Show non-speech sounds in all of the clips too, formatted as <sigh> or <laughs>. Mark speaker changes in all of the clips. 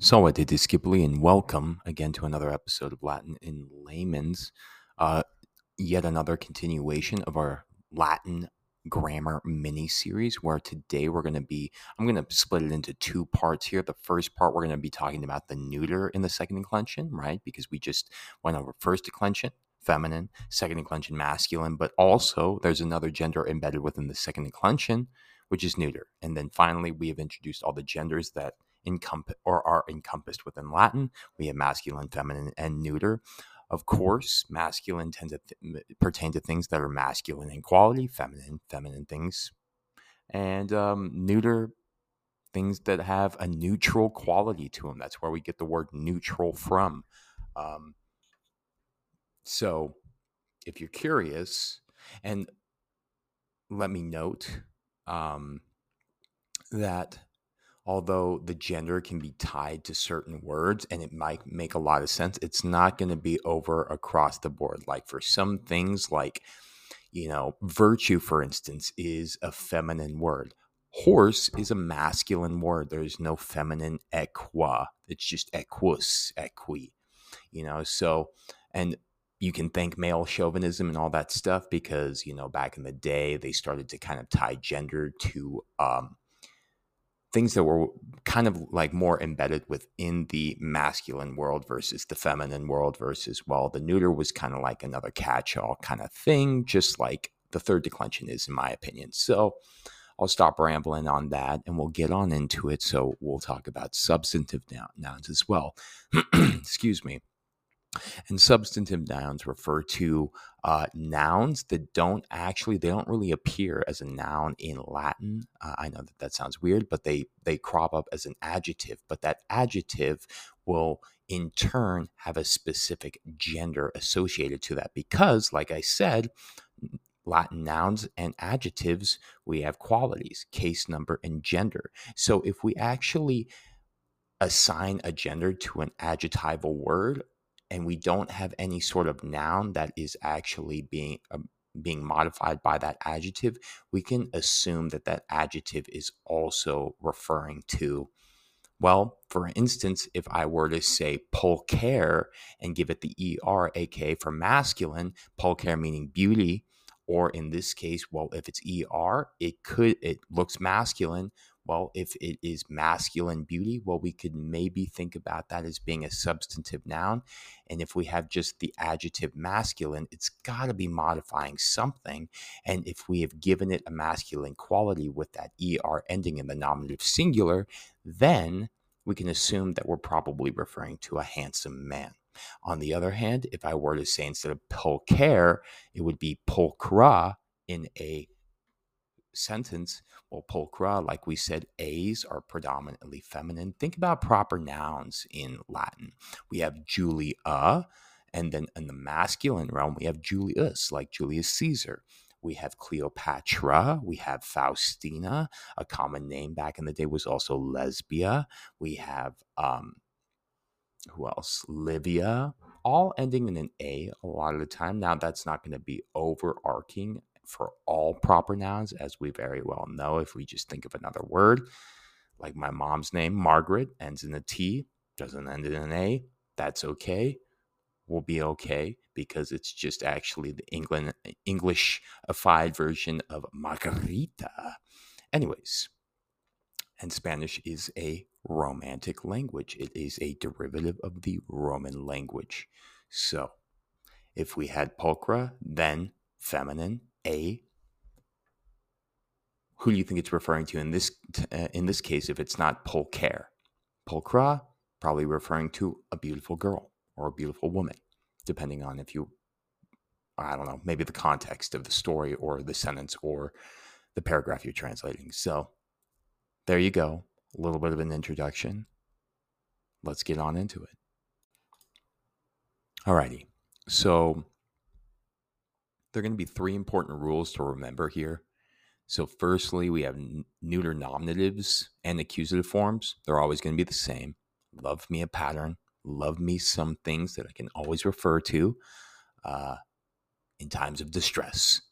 Speaker 1: Salve discipli and welcome again to another episode of Latin in Layman's. Uh, yet another continuation of our Latin grammar mini series where today we're going to be i'm going to split it into two parts here the first part we're going to be talking about the neuter in the second declension right because we just went over first declension feminine second declension masculine but also there's another gender embedded within the second declension which is neuter and then finally we have introduced all the genders that encompass or are encompassed within Latin. We have masculine, feminine, and neuter. Of course, masculine tend to th- pertain to things that are masculine in quality, feminine, feminine things, and um, neuter things that have a neutral quality to them. That's where we get the word neutral from. Um, so, if you're curious, and let me note um, that although the gender can be tied to certain words and it might make a lot of sense, it's not going to be over across the board. Like for some things, like, you know, virtue, for instance, is a feminine word. Horse is a masculine word. There's no feminine equa. It's just equus, equi, you know. So, and you can thank male chauvinism and all that stuff because, you know, back in the day, they started to kind of tie gender to, um, things that were kind of like more embedded within the masculine world versus the feminine world versus well the neuter was kind of like another catch-all kind of thing just like the third declension is in my opinion. So i'll stop rambling on that and we'll get on into it. So we'll talk about substantive nouns as well. <clears throat> Excuse me and substantive nouns refer to uh, nouns that don't actually they don't really appear as a noun in Latin. Uh, I know that that sounds weird, but they they crop up as an adjective. But that adjective will in turn have a specific gender associated to that because, like I said, Latin nouns and adjectives we have qualities, case number, and gender. So if we actually assign a gender to an adjectival word and we don't have any sort of noun that is actually being uh, being modified by that adjective, we can assume that that adjective is also referring to well, for instance, if I were to say pulcher and give it the er, aka for masculine, pulcher meaning beauty, or in this case, well, if it's er, it could it looks masculine, well, if it is masculine beauty, well, we could maybe think about that as being a substantive noun. And if we have just the adjective masculine, it's got to be modifying something. And if we have given it a masculine quality with that ER ending in the nominative singular, then we can assume that we're probably referring to a handsome man. On the other hand, if I were to say instead of pulcher, it would be pulchra in a sentence, well, pulchra, like we said, A's are predominantly feminine. Think about proper nouns in Latin. We have Julia, and then in the masculine realm, we have Julius, like Julius Caesar. We have Cleopatra. We have Faustina. A common name back in the day was also Lesbia. We have, um, who else? Livia, all ending in an A a lot of the time. Now, that's not going to be overarching for all proper nouns, as we very well know. If we just think of another word, like my mom's name, Margaret, ends in a T, doesn't end in an A, that's okay. We'll be okay because it's just actually the England Englishified version of Margarita. Anyways, and Spanish is a romantic language. It is a derivative of the Roman language. So, if we had pulchra, then feminine, a. Who do you think it's referring to in this uh, in this case? If it's not pulcher, pulchra, probably referring to a beautiful girl or a beautiful woman, depending on if you, I don't know, maybe the context of the story or the sentence or the paragraph you're translating. So there you go, a little bit of an introduction. Let's get on into it. Alrighty, so there are going to be three important rules to remember here. So, firstly, we have neuter nominatives and accusative forms. They're always going to be the same. Love me a pattern. Love me some things that I can always refer to uh, in times of distress.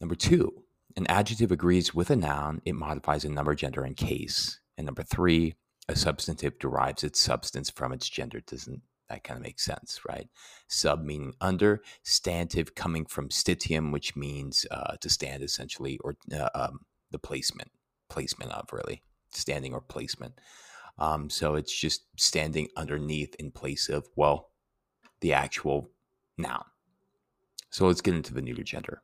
Speaker 1: Number two, an adjective agrees with a noun, it modifies a number, gender, and case. And number three, a substantive derives its substance from its gender. Doesn't that kind of makes sense, right? Sub meaning under, stantive coming from stitium, which means uh, to stand essentially, or uh, um, the placement, placement of really standing or placement. Um, so it's just standing underneath in place of, well, the actual noun. So let's get into the neuter gender.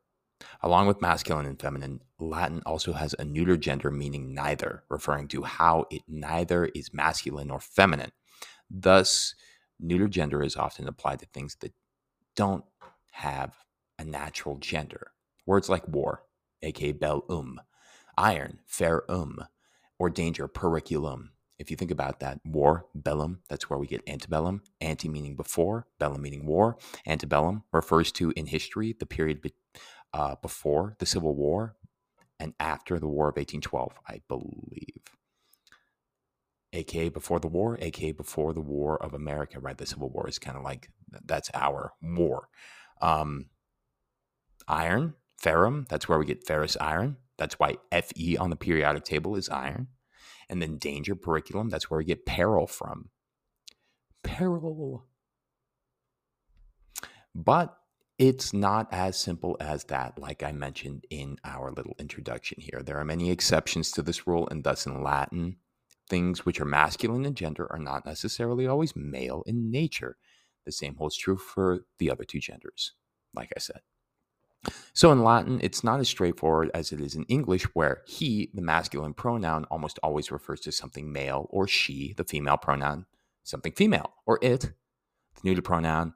Speaker 1: Along with masculine and feminine, Latin also has a neuter gender meaning neither, referring to how it neither is masculine nor feminine. Thus, neuter gender is often applied to things that don't have a natural gender. Words like war, aka bellum, iron, ferrum, or danger, periculum. If you think about that, war, bellum, that's where we get antebellum. Ante meaning before, bellum meaning war. Antebellum refers to in history the period be- uh, before the Civil War and after the War of 1812, I believe. AKA before the war, AKA before the War of America, right? The Civil War is kind of like that's our war. Um, iron, ferrum, that's where we get ferrous iron. That's why Fe on the periodic table is iron. And then danger, periculum, that's where we get peril from. Peril. But it's not as simple as that, like I mentioned in our little introduction here. There are many exceptions to this rule, and thus in Latin, things which are masculine in gender are not necessarily always male in nature. The same holds true for the other two genders, like I said. So in Latin, it's not as straightforward as it is in English, where he, the masculine pronoun, almost always refers to something male, or she, the female pronoun, something female, or it, the neuter pronoun,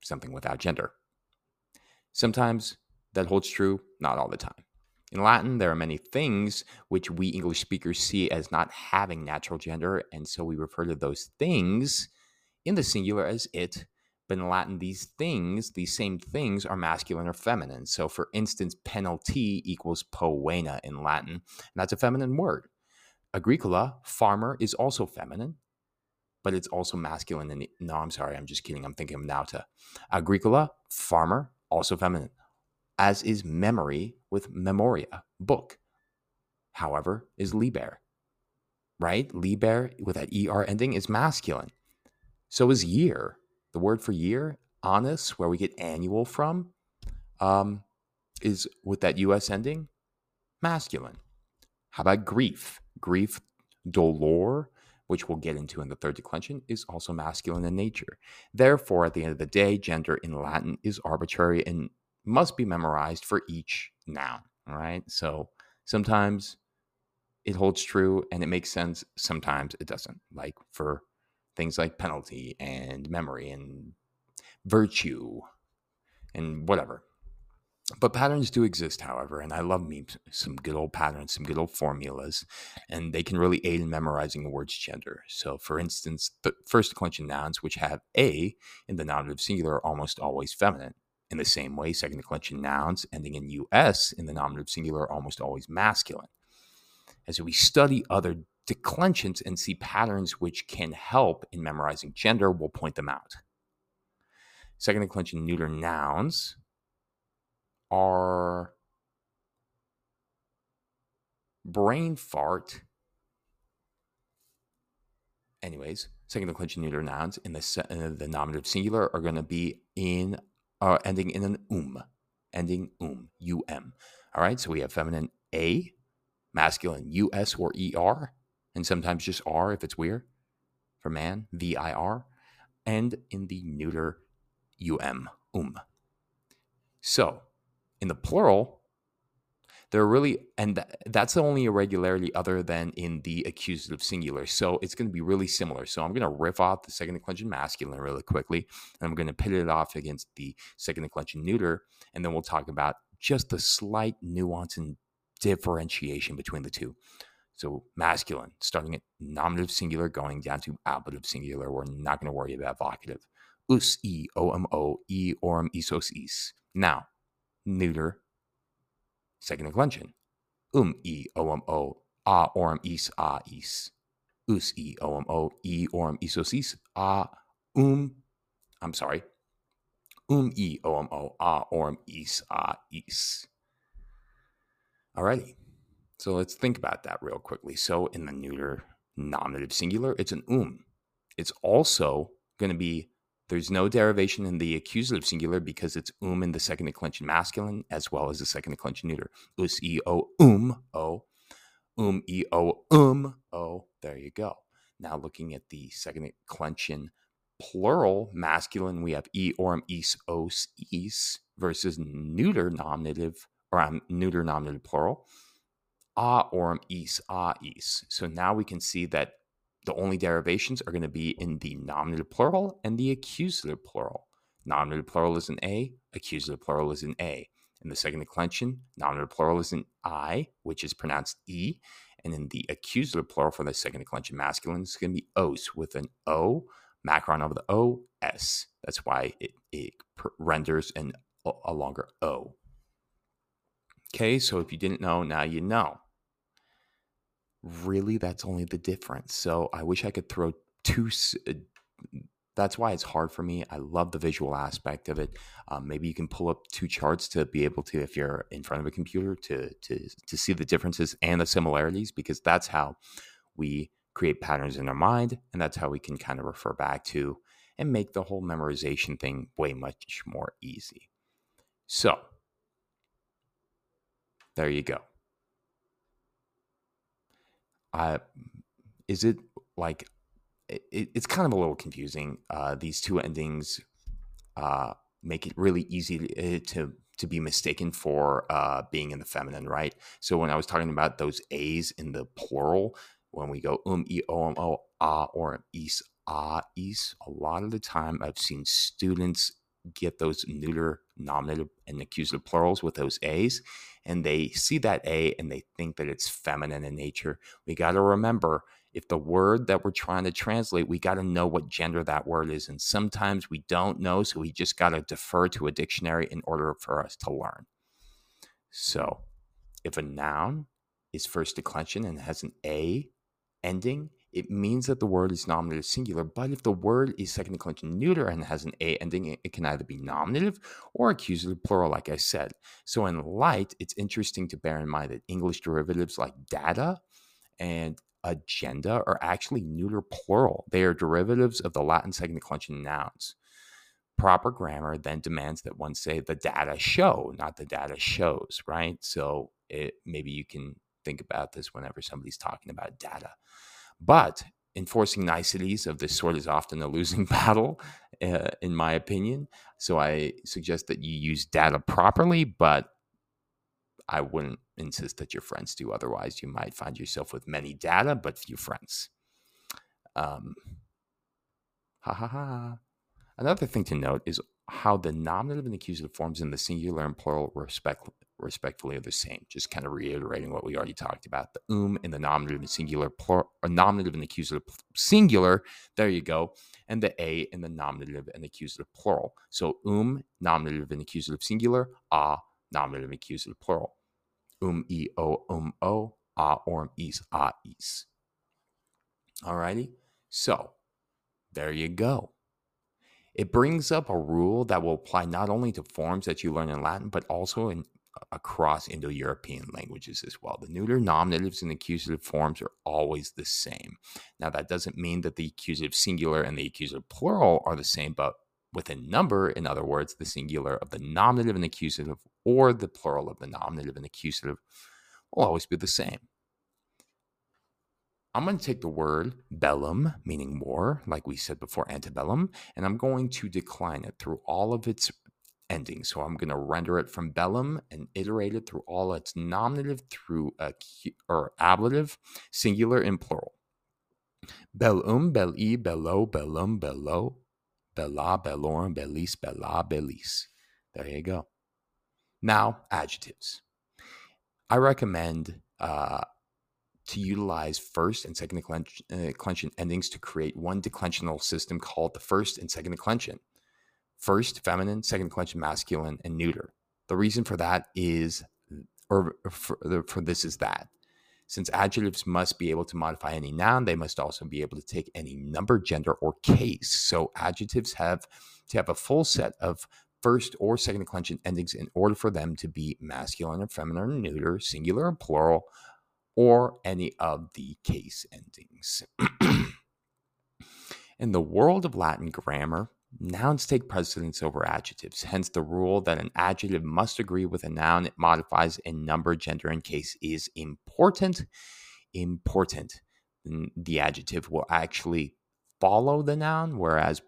Speaker 1: something without gender. Sometimes that holds true, not all the time. In Latin, there are many things which we English speakers see as not having natural gender, and so we refer to those things in the singular as it, but in Latin, these things, these same things, are masculine or feminine. So, for instance, penalty equals poena in Latin, and that's a feminine word. Agricola, farmer, is also feminine, but it's also masculine. And no, I'm sorry, I'm just kidding. I'm thinking of nauta. Agricola, farmer, also feminine, as is memory with memoria, book. However, is liber, right? Liber with that er ending is masculine. So is year the word for year, annus, where we get annual from, um, is with that US ending, masculine. How about grief? Grief, dolor, which we'll get into in the third declension, is also masculine in nature. Therefore, at the end of the day, gender in Latin is arbitrary and must be memorized for each noun. All right. So sometimes it holds true and it makes sense. Sometimes it doesn't. Like for things like penalty and memory and virtue and whatever. But patterns do exist, however, and I love me some good old patterns, some good old formulas, and they can really aid in memorizing a word's gender. So, for instance, the first declension nouns, which have a in the nominative singular, are almost always feminine. In the same way, second declension nouns ending in us in the nominative singular are almost always masculine. As we study other declensions and see patterns which can help in memorizing gender, we'll point them out. Second declension neuter nouns are brain fart. Anyways, second declension neuter nouns in the, in the nominative singular are going to be in uh, ending in an um, ending um, um. All right, so we have feminine a, masculine us or er, and sometimes just R if it's weird for man, V I R, and in the neuter um, um. So in the plural, there are really, and th- that's the only irregularity other than in the accusative singular. So it's going to be really similar. So I'm going to riff off the second declension masculine really quickly, and I'm going to pit it off against the second declension neuter, and then we'll talk about just the slight nuance and differentiation between the two. So masculine, starting at nominative singular, going down to ablative singular. We're not going to worry about vocative. Us, e, om, o, e, orm, isos, is. Now, neuter, second declension. Um, e, om, o, a, orm, is, a, is. Us, e, om, o, e, orm, isos, is. A, um, I'm sorry. Um, e, om, o, a, orm, is, a, is. Alrighty. So let's think about that real quickly. So in the neuter nominative singular, it's an um. It's also going to be there's no derivation in the accusative singular because it's um in the second declension masculine as well as the second declension neuter. Us e o um o um e o um o. There you go. Now looking at the second declension plural masculine, we have e orm is os is versus neuter nominative or um, neuter nominative plural a orm is a is. So now we can see that the only derivations are going to be in the nominative plural and the accusative plural. Nominative plural is an A, accusative plural is an A. In the second declension, nominative plural is an I, which is pronounced E. And in the accusative plural for the second declension masculine, it's going to be os with an O, macron over the O, S. That's why it, it renders an, a longer O. Okay, so if you didn't know, now you know really that's only the difference. So I wish I could throw two. Uh, that's why it's hard for me. I love the visual aspect of it. Um, maybe you can pull up two charts to be able to, if you're in front of a computer, to to to see the differences and the similarities, because that's how we create patterns in our mind, and that's how we can kind of refer back to and make the whole memorization thing way much more easy. So there you go. Uh, is it like it, it's kind of a little confusing? Uh, these two endings uh, make it really easy to, eh, to to be mistaken for uh, being in the feminine, right? So when I was talking about those A's in the plural, when we go um, e, o, m, o, ah, or is, ah, is, a lot of the time I've seen students get those neuter nominative and accusative plurals with those A's, and they see that A and they think that it's feminine in nature. We got to remember if the word that we're trying to translate, we got to know what gender that word is. And sometimes we don't know, so we just got to defer to a dictionary in order for us to learn. So if a noun is first declension and has an A ending, it means that the word is nominative singular. But if the word is second declension neuter and has an a ending, it can either be nominative or accusative plural, like I said. So in light, it's interesting to bear in mind that English derivatives like data and agenda are actually neuter plural. They are derivatives of the Latin second declension nouns. Proper grammar then demands that one say the data show, not the data shows, right? So it, maybe you can think about this whenever somebody's talking about data. But enforcing niceties of this sort is often a losing <laughs> battle, uh, in my opinion. So I suggest that you use data properly, but I wouldn't insist that your friends do. Otherwise, you might find yourself with many data, but few friends. Um, ha ha ha. Another thing to note is how the nominative and accusative forms in the singular and plural respect, respectfully are the same. Just kind of reiterating what we already talked about. The um in the nominative and singular, plural, or nominative and accusative singular. There you go. And the a in the nominative and accusative plural. So um, nominative and accusative singular. A, nominative and accusative plural. Um, e, o, um, o. A, orm, is, a, is. Alrighty. So there you go. It brings up a rule that will apply not only to forms that you learn in Latin, but also in across Indo European languages as well. The neuter nominatives and accusative forms are always the same. Now, that doesn't mean that the accusative singular and the accusative plural are the same, but within number, in other words, the singular of the nominative and accusative or the plural of the nominative and accusative will always be the same. I'm going to take the word bellum, meaning war, like we said before, antebellum, and I'm going to decline it through all of its ending. So I'm going to render it from bellum and iterate it through all its nominative through a or ablative, singular and plural. Bellum, belli, bello, bellum, bello, bella, bellorm, bellis, bella, bellis. There you go. Now, adjectives. I recommend uh, to utilize first and second declension uh, endings to create one declensional system called the first and second declension first feminine, second declension masculine, and neuter. The reason for that is, or for, for this is that since adjectives must be able to modify any noun, they must also be able to take any number, gender, or case. So adjectives have to have a full set of first or second declension endings in order for them to be masculine or feminine or neuter, singular or plural, or any of the case endings. <clears throat> In the world of Latin grammar, nouns take precedence over adjectives, hence, the rule that an adjective must agree with a noun it modifies in number, gender, and case is important. Important. The adjective will actually follow the noun, whereas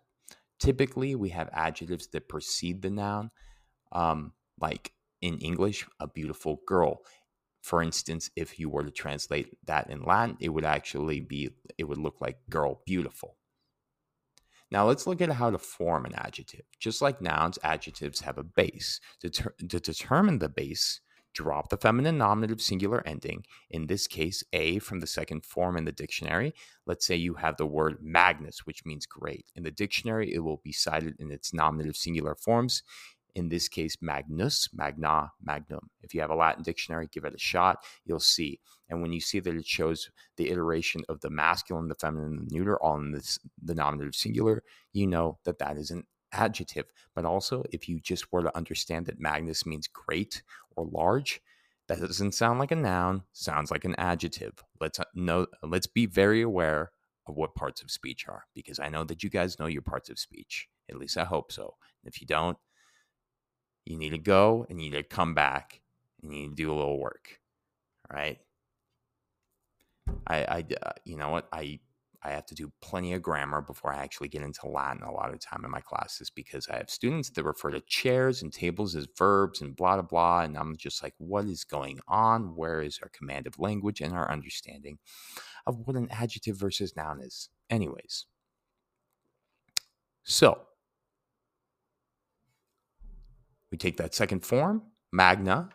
Speaker 1: typically we have adjectives that precede the noun. Um, like in English, a beautiful girl. For instance, if you were to translate that in Latin, it would actually be, it would look like girl beautiful. Now let's look at how to form an adjective. Just like nouns, adjectives have a base. To, ter- to determine the base, drop the feminine nominative singular ending, in this case, a from the second form in the dictionary. Let's say you have the word Magnus, which means great. In the dictionary, it will be cited in its nominative singular forms in this case, magnus, magna, magnum. If you have a Latin dictionary, give it a shot. You'll see. And when you see that it shows the iteration of the masculine, the feminine, the neuter, all in this, the nominative singular, you know that that is an adjective. But also, if you just were to understand that magnus means great or large, that doesn't sound like a noun, sounds like an adjective. Let's uh, know, let's be very aware of what parts of speech are, because I know that you guys know your parts of speech. At least I hope so. If you don't, you need to go and you need to come back and you need to do a little work. All right. I, I, uh, you know what? I, I have to do plenty of grammar before I actually get into Latin a lot of time in my classes because I have students that refer to chairs and tables as verbs and blah, blah, blah. And I'm just like, what is going on? Where is our command of language and our understanding of what an adjective versus noun is? Anyways. So, we take that second form, magna,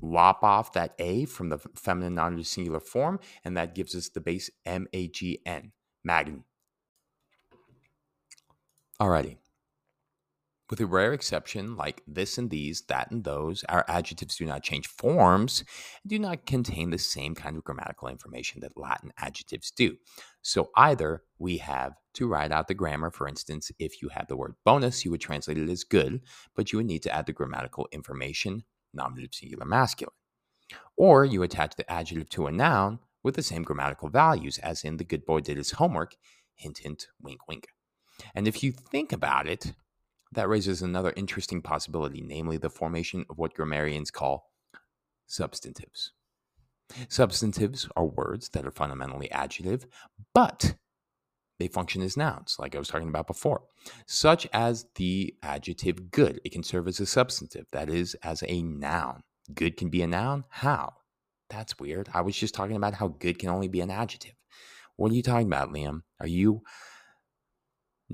Speaker 1: lop off that A from the feminine non singular form, and that gives us the base M A G N, magn. Alrighty. With a rare exception like this and these, that and those, our adjectives do not change forms and do not contain the same kind of grammatical information that Latin adjectives do. So either we have to write out the grammar, for instance, if you had the word bonus, you would translate it as good, but you would need to add the grammatical information, nominative, singular, masculine. Or you attach the adjective to a noun with the same grammatical values, as in the good boy did his homework, hint, hint, wink, wink. And if you think about it, that raises another interesting possibility, namely the formation of what grammarians call substantives. Substantives are words that are fundamentally adjective, but they function as nouns, like I was talking about before, such as the adjective good. It can serve as a substantive, that is, as a noun. Good can be a noun? How? That's weird. I was just talking about how good can only be an adjective. What are you talking about, Liam? Are you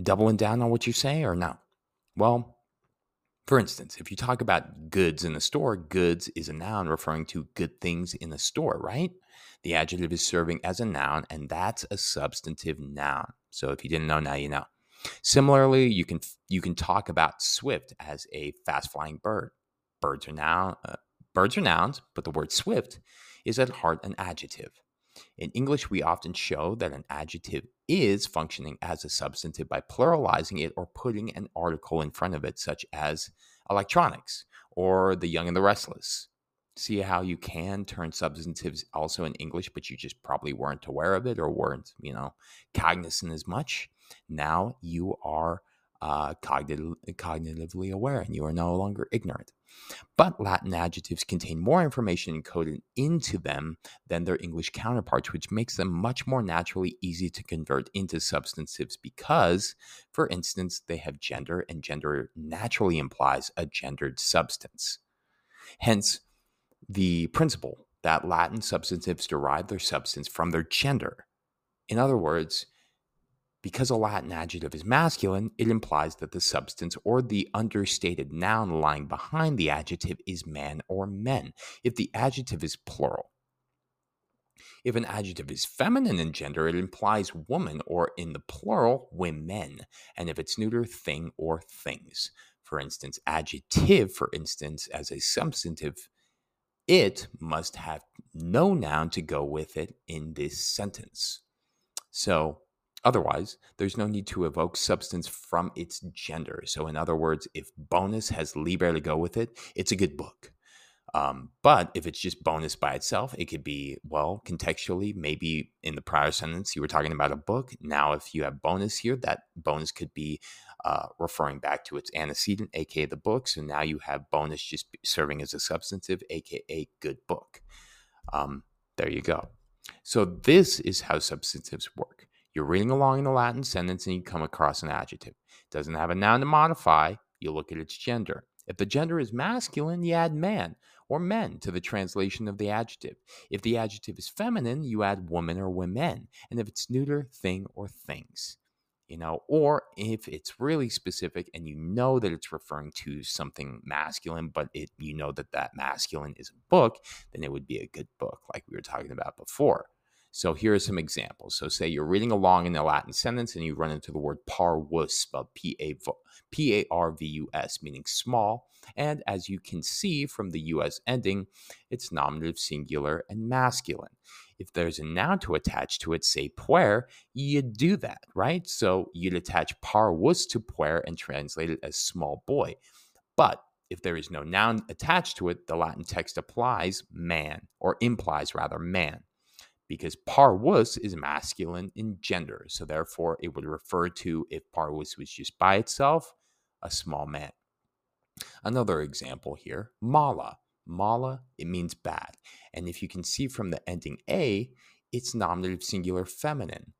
Speaker 1: doubling down on what you say or no? Well, for instance, if you talk about goods in a store, goods is a noun referring to good things in a store, right? The adjective is serving as a noun, and that's a substantive noun. So if you didn't know, now you know. Similarly, you can you can talk about swift as a fast flying bird. Birds are noun uh, birds are nouns, but the word swift is at heart an adjective. In English, we often show that an adjective is functioning as a substantive by pluralizing it or putting an article in front of it, such as electronics or the young and the restless. See how you can turn substantives also in English, but you just probably weren't aware of it or weren't, you know, cognizant as much. Now you are uh, cognitive, cognitively aware and you are no longer ignorant. But Latin adjectives contain more information encoded into them than their English counterparts, which makes them much more naturally easy to convert into substantives because, for instance, they have gender, and gender naturally implies a gendered substance. Hence, the principle that Latin substantives derive their substance from their gender. In other words, because a Latin adjective is masculine, it implies that the substance or the understated noun lying behind the adjective is man or men, if the adjective is plural. If an adjective is feminine in gender, it implies woman, or in the plural, women, and if it's neuter, thing or things. For instance, adjective, for instance, as a substantive, it must have no noun to go with it in this sentence. So, Otherwise, there's no need to evoke substance from its gender. So, in other words, if bonus has liber to go with it, it's a good book. Um, but if it's just bonus by itself, it could be, well, contextually, maybe in the prior sentence you were talking about a book. Now, if you have bonus here, that bonus could be uh, referring back to its antecedent, aka the book. So now you have bonus just serving as a substantive, aka good book. Um, there you go. So this is how substantives work. You're reading along in a Latin sentence and you come across an adjective. It doesn't have a noun to modify. You look at its gender. If the gender is masculine, you add man or men to the translation of the adjective. If the adjective is feminine, you add woman or women. And if it's neuter, thing or things. You know, or if it's really specific and you know that it's referring to something masculine, but it you know that that masculine is a book, then it would be a good book, like we were talking about before. So here are some examples. So say you're reading along in a Latin sentence and you run into the word parvus, spelled P-A-R-V-U-S, meaning small. And as you can see from the US ending, it's nominative, singular, and masculine. If there's a noun to attach to it, say puer, you'd do that, right? So you'd attach parvus to puer and translate it as small boy. But if there is no noun attached to it, the Latin text applies man, or implies rather man because parvus is masculine in gender. So therefore, it would refer to if parvus was just by itself, a small man. Another example here, mala. Mala, it means bad. And if you can see from the ending a, it's nominative singular feminine.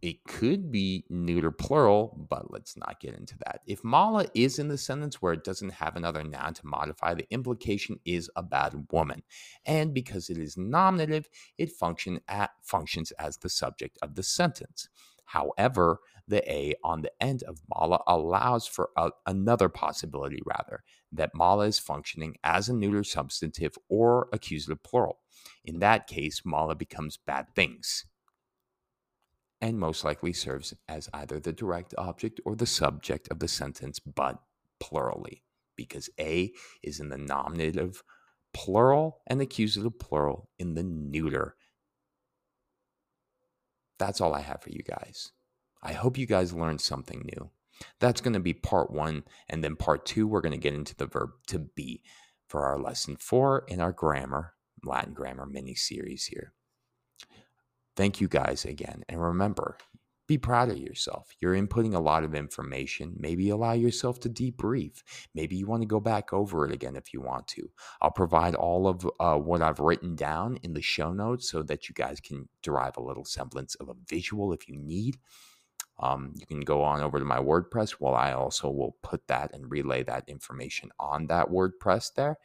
Speaker 1: It could be neuter plural, but let's not get into that. If mala is in the sentence where it doesn't have another noun to modify, the implication is a bad woman. And because it is nominative, it function at, functions as the subject of the sentence. However, the A on the end of mala allows for a, another possibility, rather, that mala is functioning as a neuter substantive or accusative plural. In that case, mala becomes bad things and most likely serves as either the direct object or the subject of the sentence, but plurally, because A is in the nominative plural and accusative plural in the neuter. That's all I have for you guys. I hope you guys learned something new. That's going to be part one. And then part two, we're going to get into the verb to be for our lesson four in our grammar, Latin grammar mini series here. Thank you guys again. And remember, be proud of yourself. You're inputting a lot of information. Maybe allow yourself to debrief. Maybe you want to go back over it again if you want to. I'll provide all of uh, what I've written down in the show notes so that you guys can derive a little semblance of a visual if you need. Um, you can go on over to my WordPress. Well, I also will put that and relay that information on that WordPress there.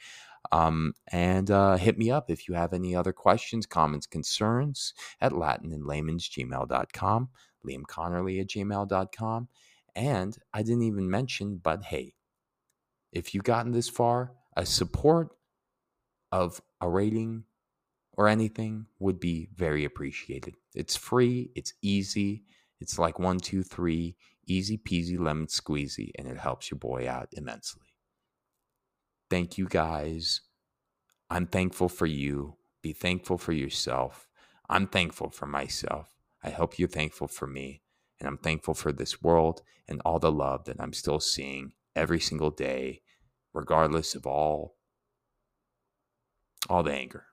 Speaker 1: Um, and uh, hit me up if you have any other questions, comments, concerns at latinandlaymansgmail.com, Liam Connerly at gmail.com. And I didn't even mention, but hey, if you've gotten this far, a support of a rating or anything would be very appreciated. It's free, it's easy, it's like one, two, three, easy peasy lemon squeezy, and it helps your boy out immensely. Thank you guys. I'm thankful for you. Be thankful for yourself. I'm thankful for myself. I hope you're thankful for me. And I'm thankful for this world and all the love that I'm still seeing every single day, regardless of all all the anger.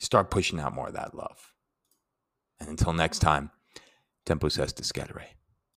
Speaker 1: Start pushing out more of that love. And until next time, Tempus est discedere.